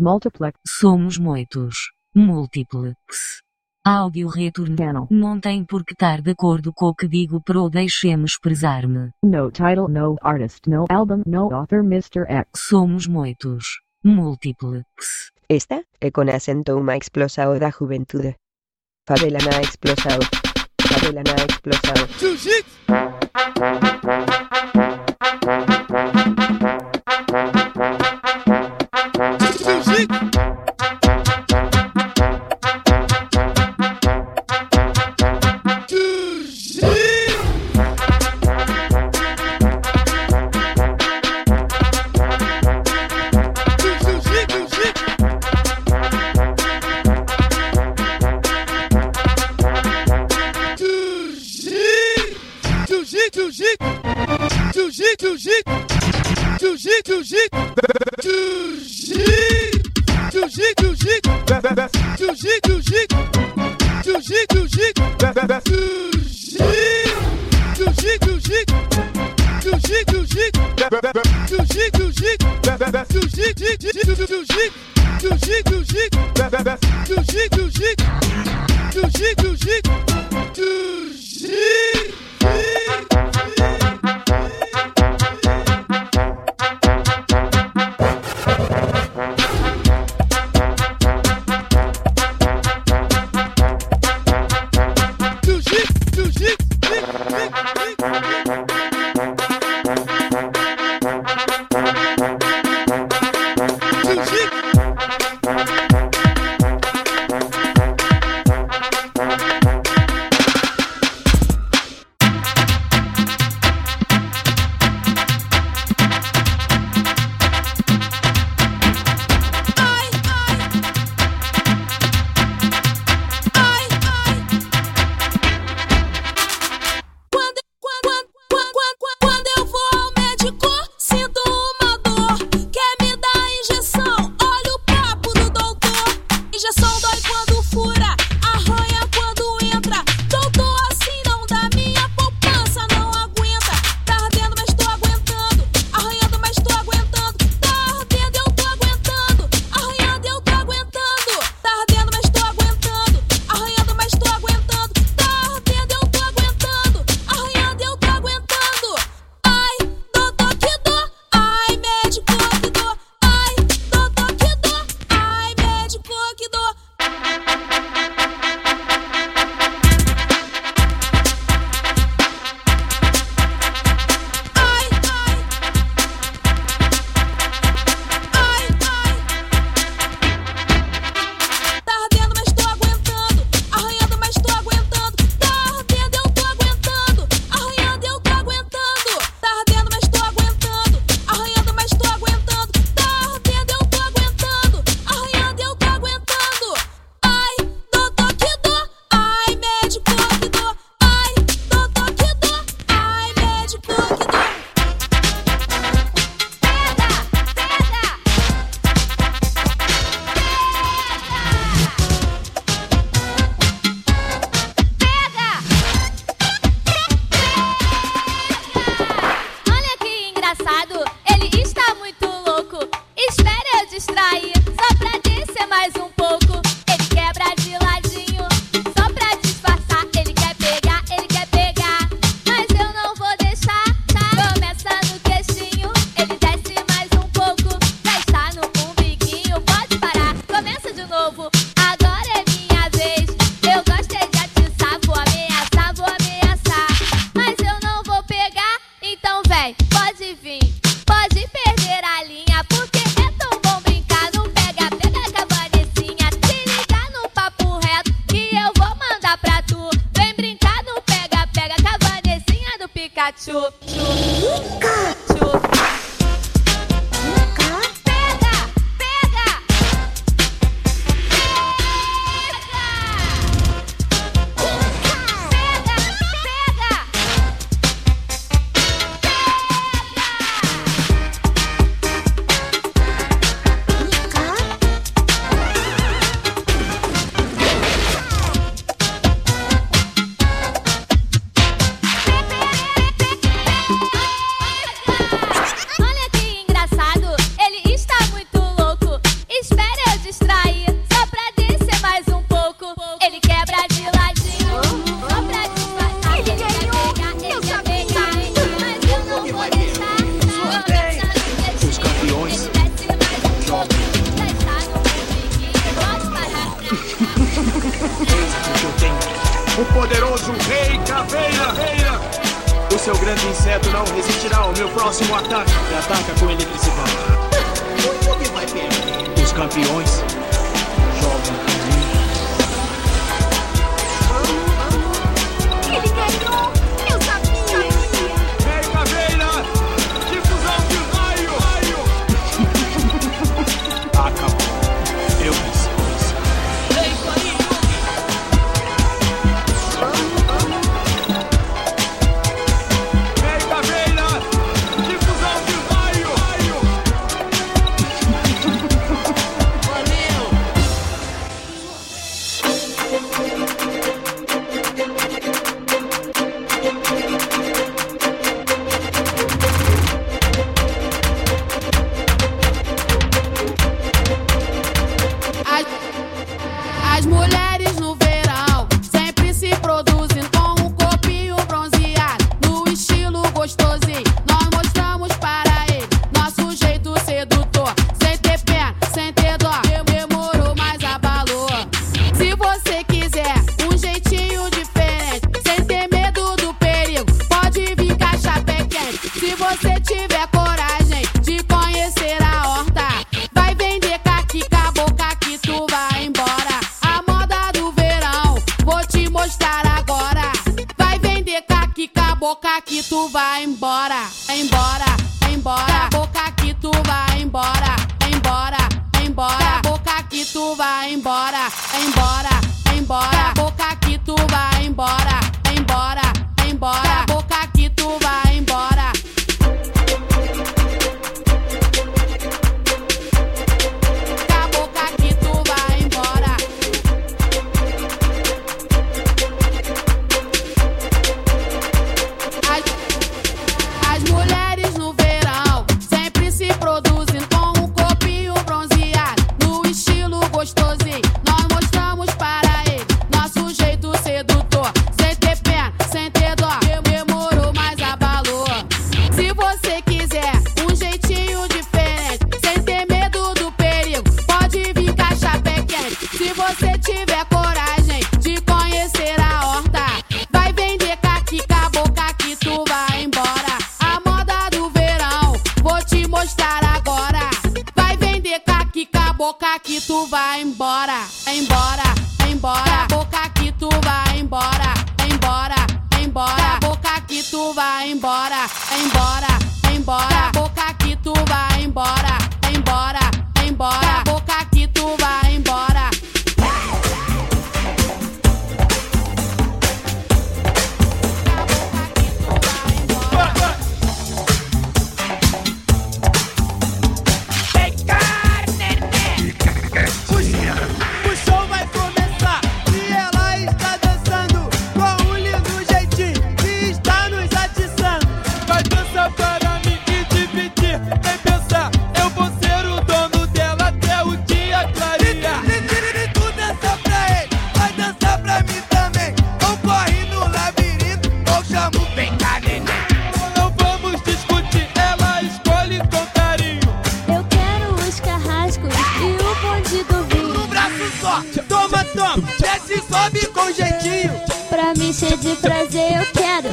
multiplex. Somos muitos. Múltiplex. Áudio return channel. Não tem por que estar de acordo com o que digo pro deixemos prezar-me. No title, no artist, no album, no author, Mr. X. Somos muitos. Múltiplex. Esta é com acento uma explosão da juventude. Favela na explosão. Favela na explosão. Jiu-jitsu!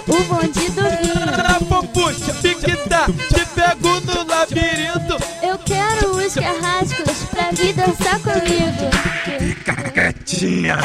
o bonde do vinho. Puxa, piquita, te pego no labirinto. Eu quero os carrascos pra vir dançar comigo. Fica quietinha.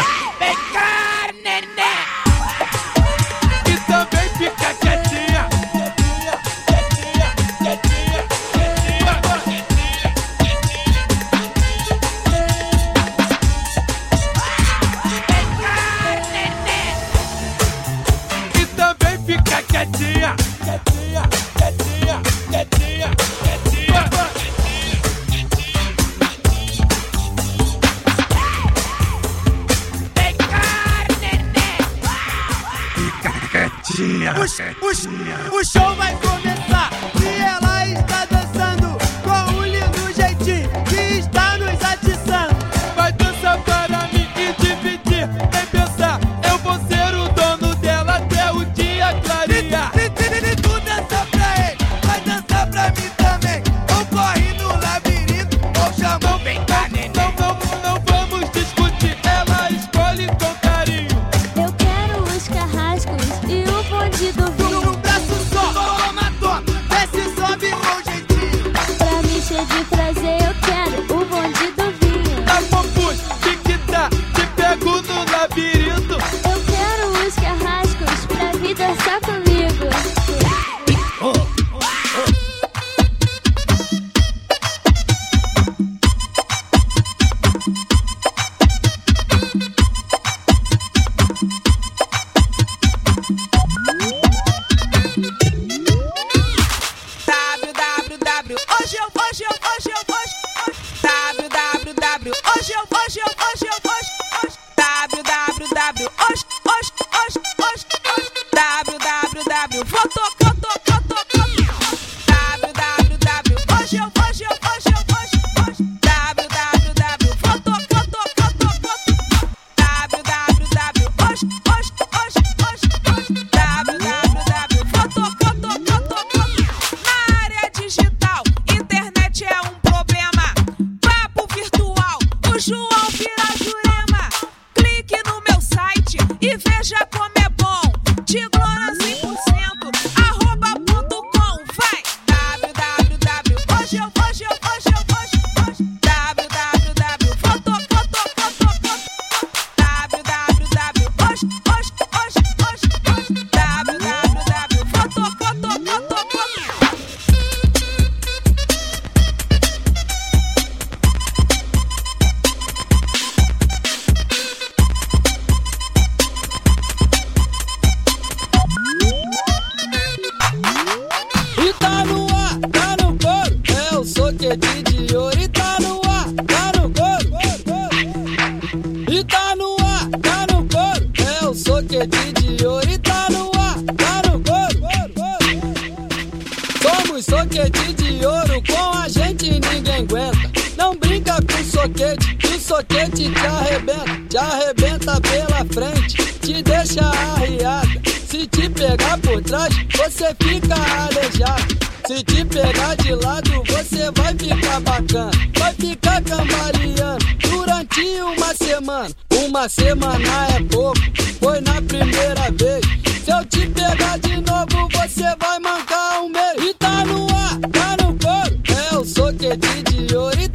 pegar de lado, você vai ficar bacana. Vai ficar cambaleando durante uma semana. Uma semana é pouco, foi na primeira vez. Se eu te pegar de novo, você vai mancar um mês. E tá no ar, tá no fogo, é o soquete de ouro.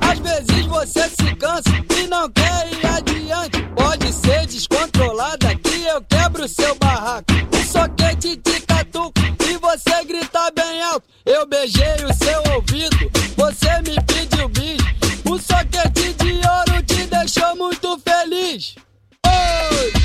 Às vezes você se cansa e não quer ir adiante. Pode ser descontrolada que eu quebro seu barraco. E soquete de catuco e você grita bem alto. Eu beijei o seu ouvido, você me pediu bis. O soquete de ouro te deixou muito feliz. Oi!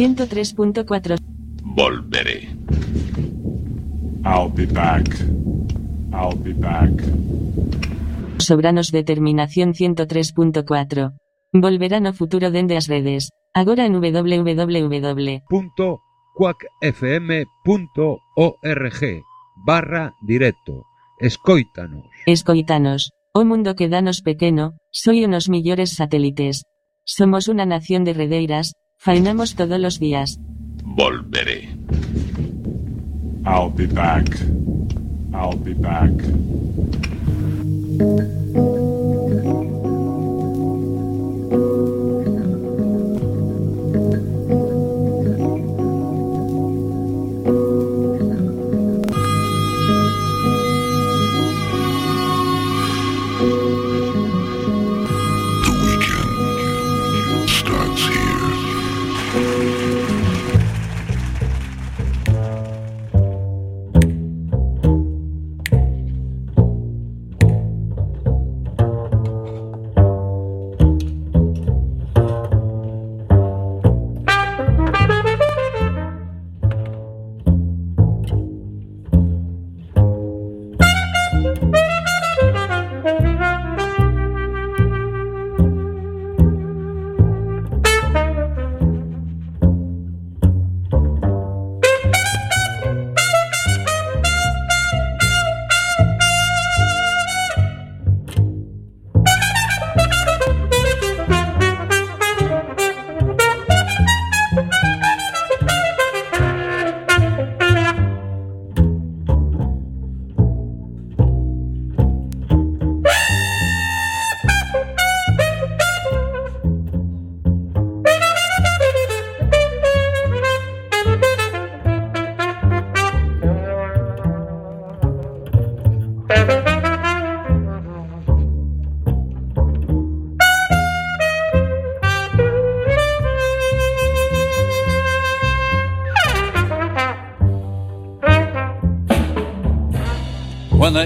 103.4 Volveré. I'll be back. I'll be back. Sobranos Determinación 103.4. Volverá no futuro dende as redes. Agora en www. punto quackfm.org barra directo. Escoítanos. Escoitanos. O mundo que danos pequeno, soy unos millores satélites. Somos una nación de redeiras, faenamos todos los días. Volveré. I'll be back. I'll be back.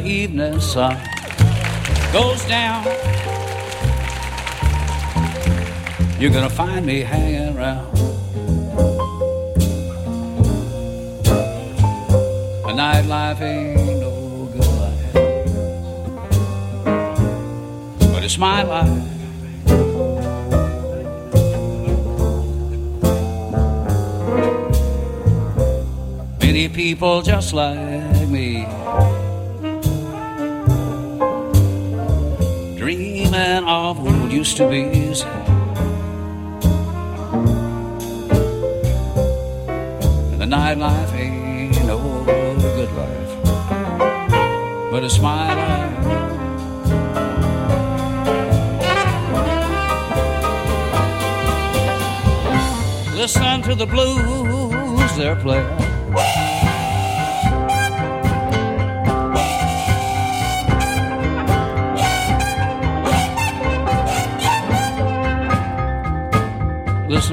The evening sun goes down. You're gonna find me hanging around. A nightlife ain't no good life, but it's my life. Many people just like what used to be. easy. And the nightlife ain't no good life, but it's my life. Listen to the blues they're playing.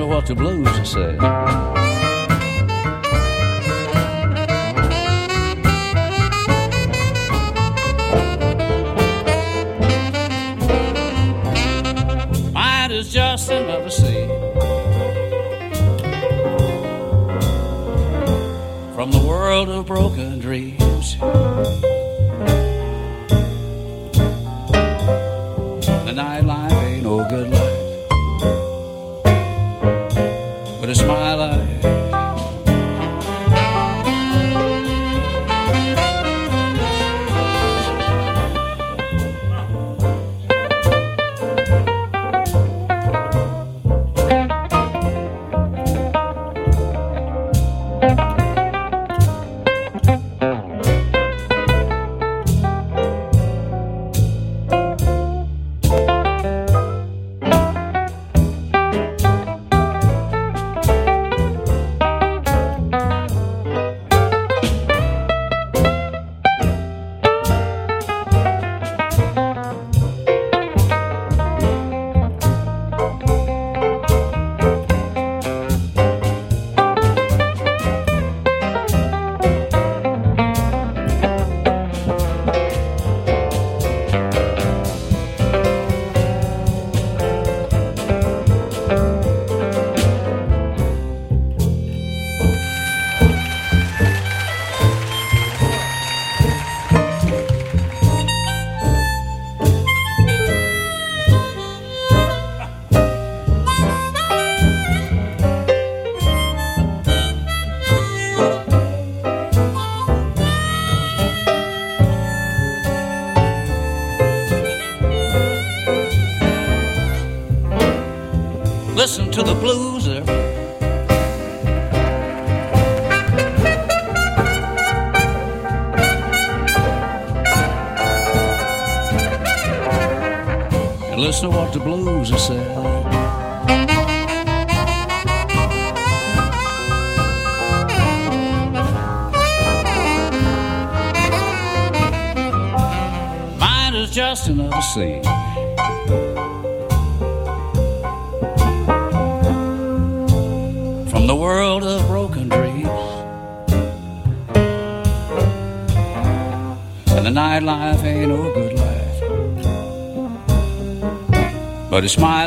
What the blues saying. Mine is just another scene from the world of broken dreams. Blues are saying. It's my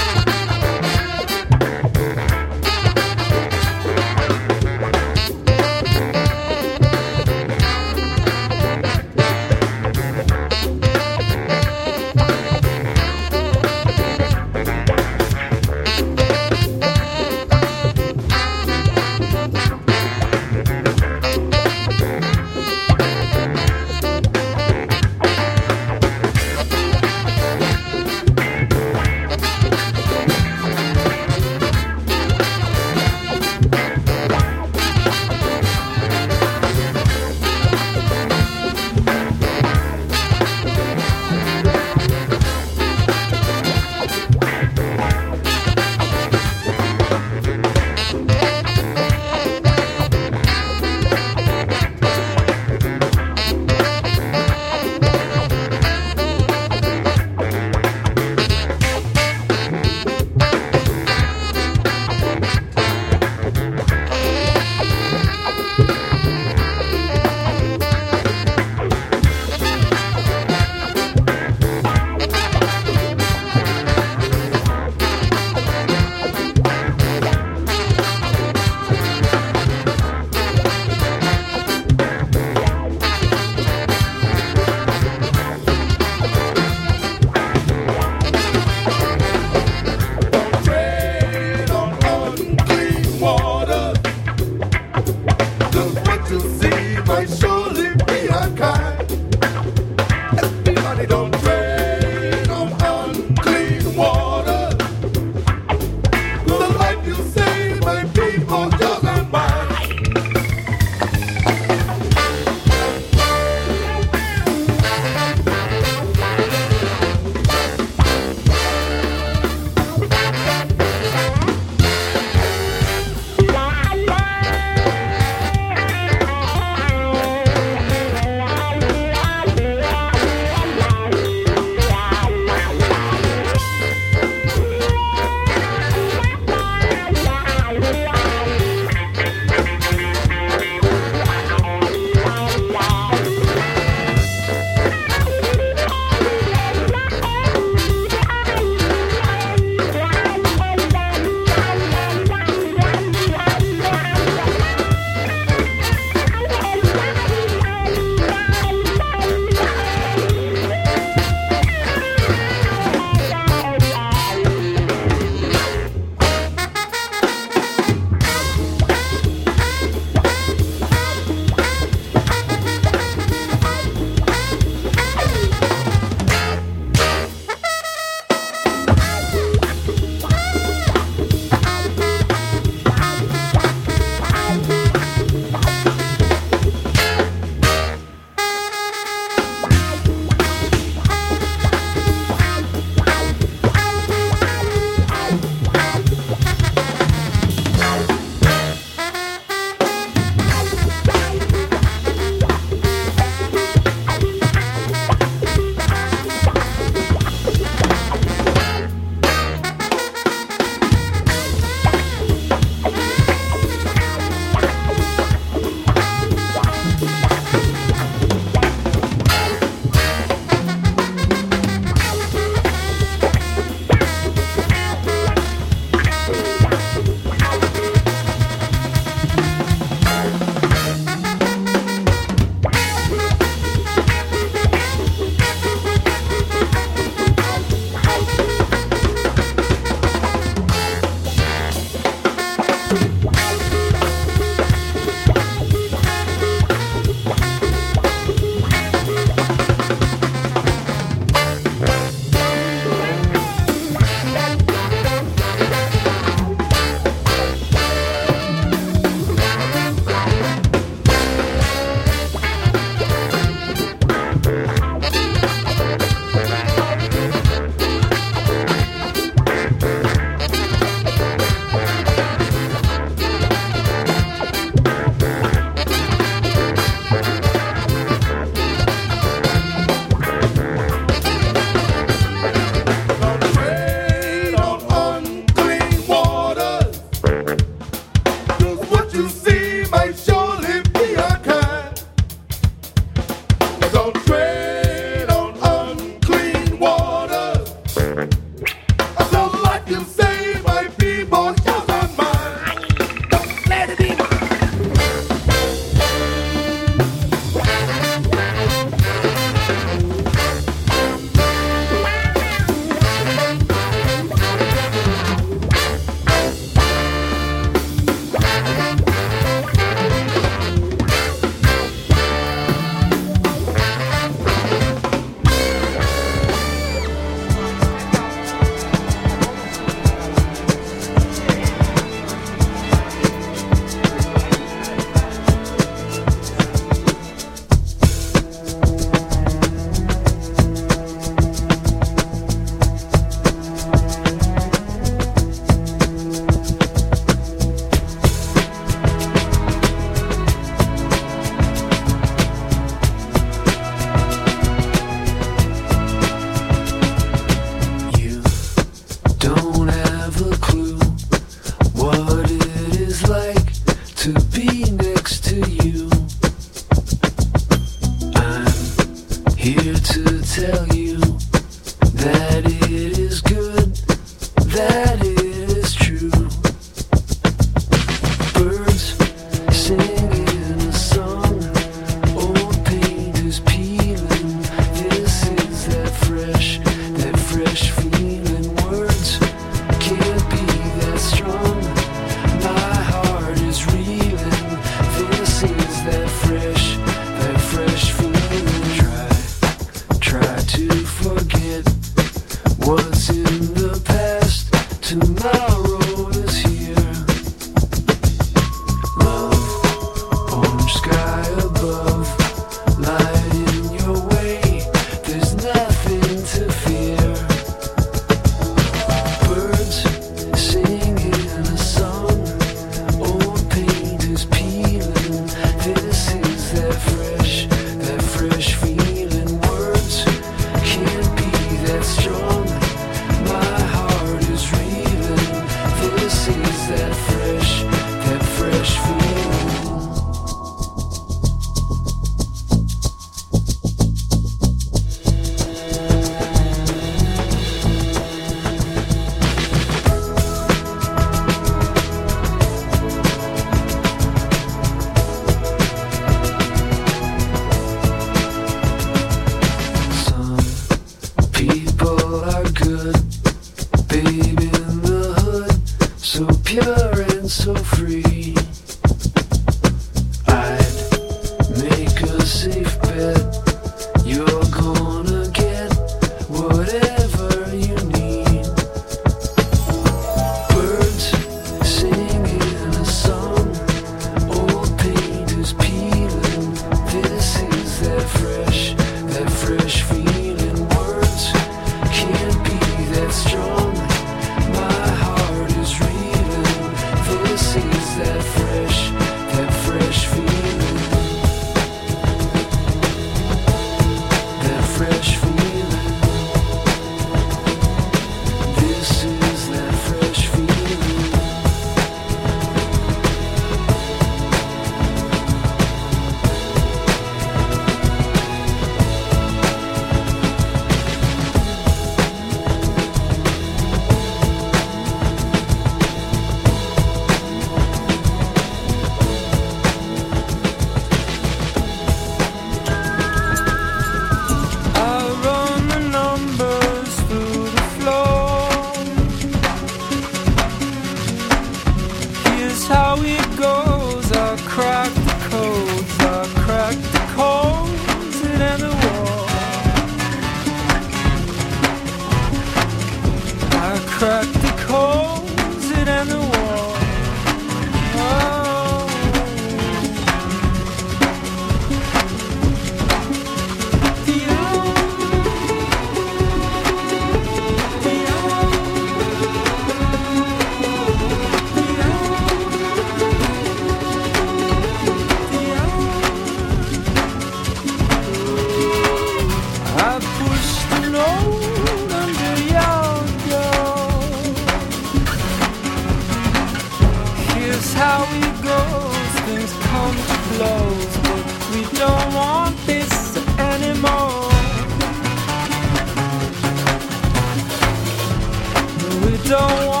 don't want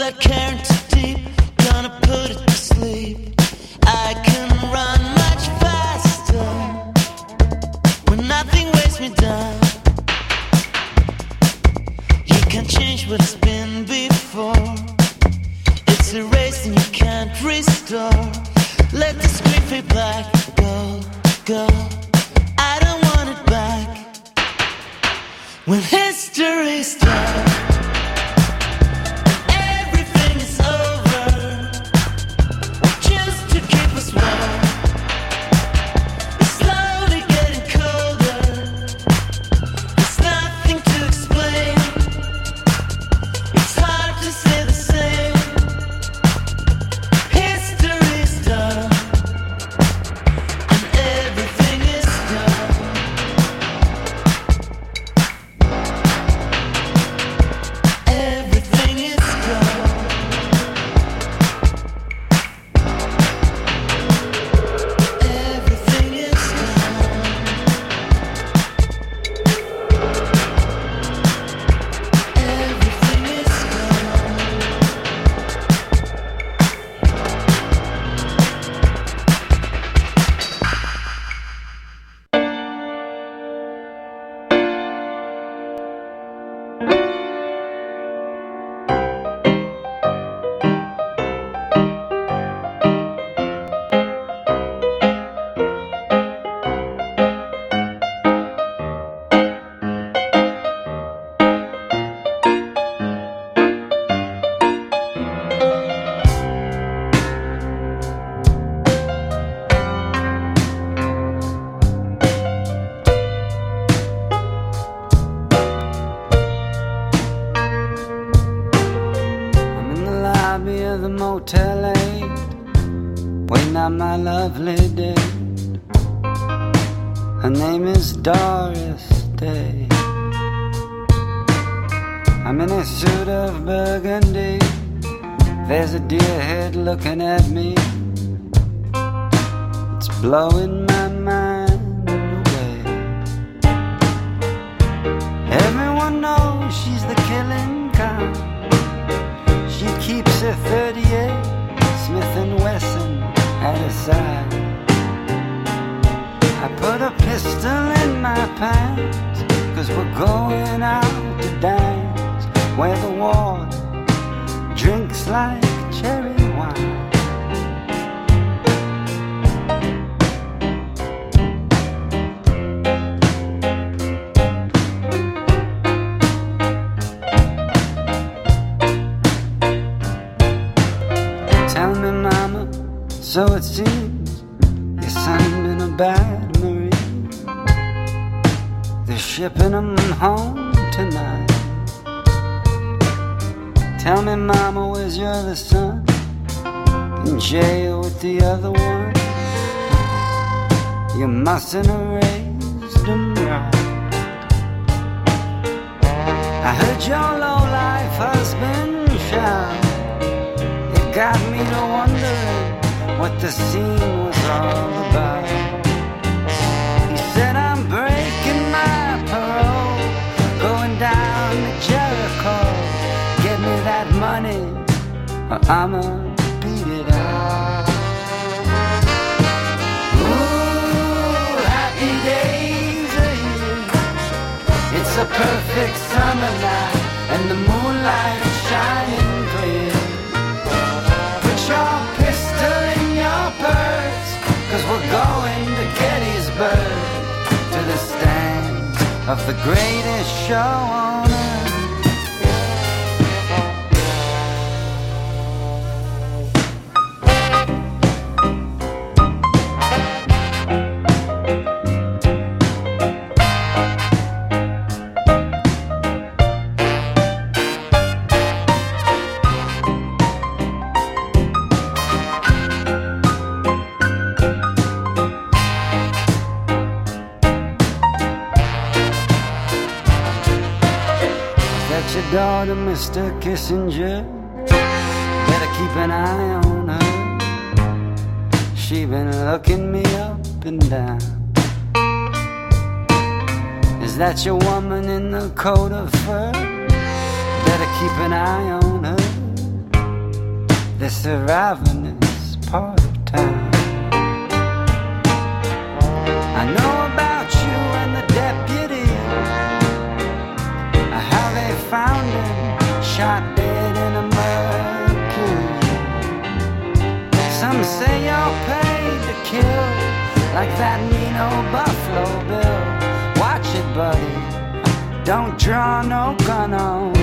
without caring got me to wondering what the scene was all about. He said, I'm breaking my parole, going down to Jericho. Get me that money, or I'ma beat it out. Ooh, happy days are here. It's a perfect summer night, and the moonlight is shining of the greatest show on earth. Daughter, Mr. Kissinger. Better keep an eye on her. She been looking me up and down. Is that your woman in the coat of fur? Better keep an eye on her. This a ravenous part of town. I know like that mean old Buffalo Bill. Watch it, buddy. Don't draw no gun on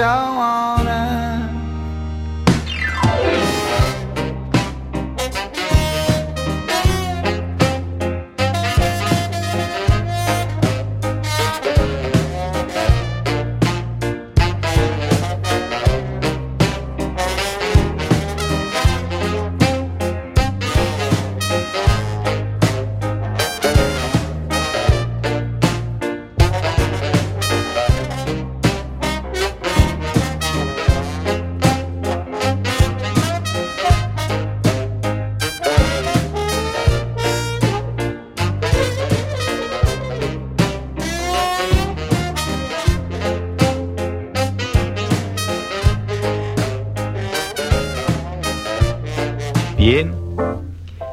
show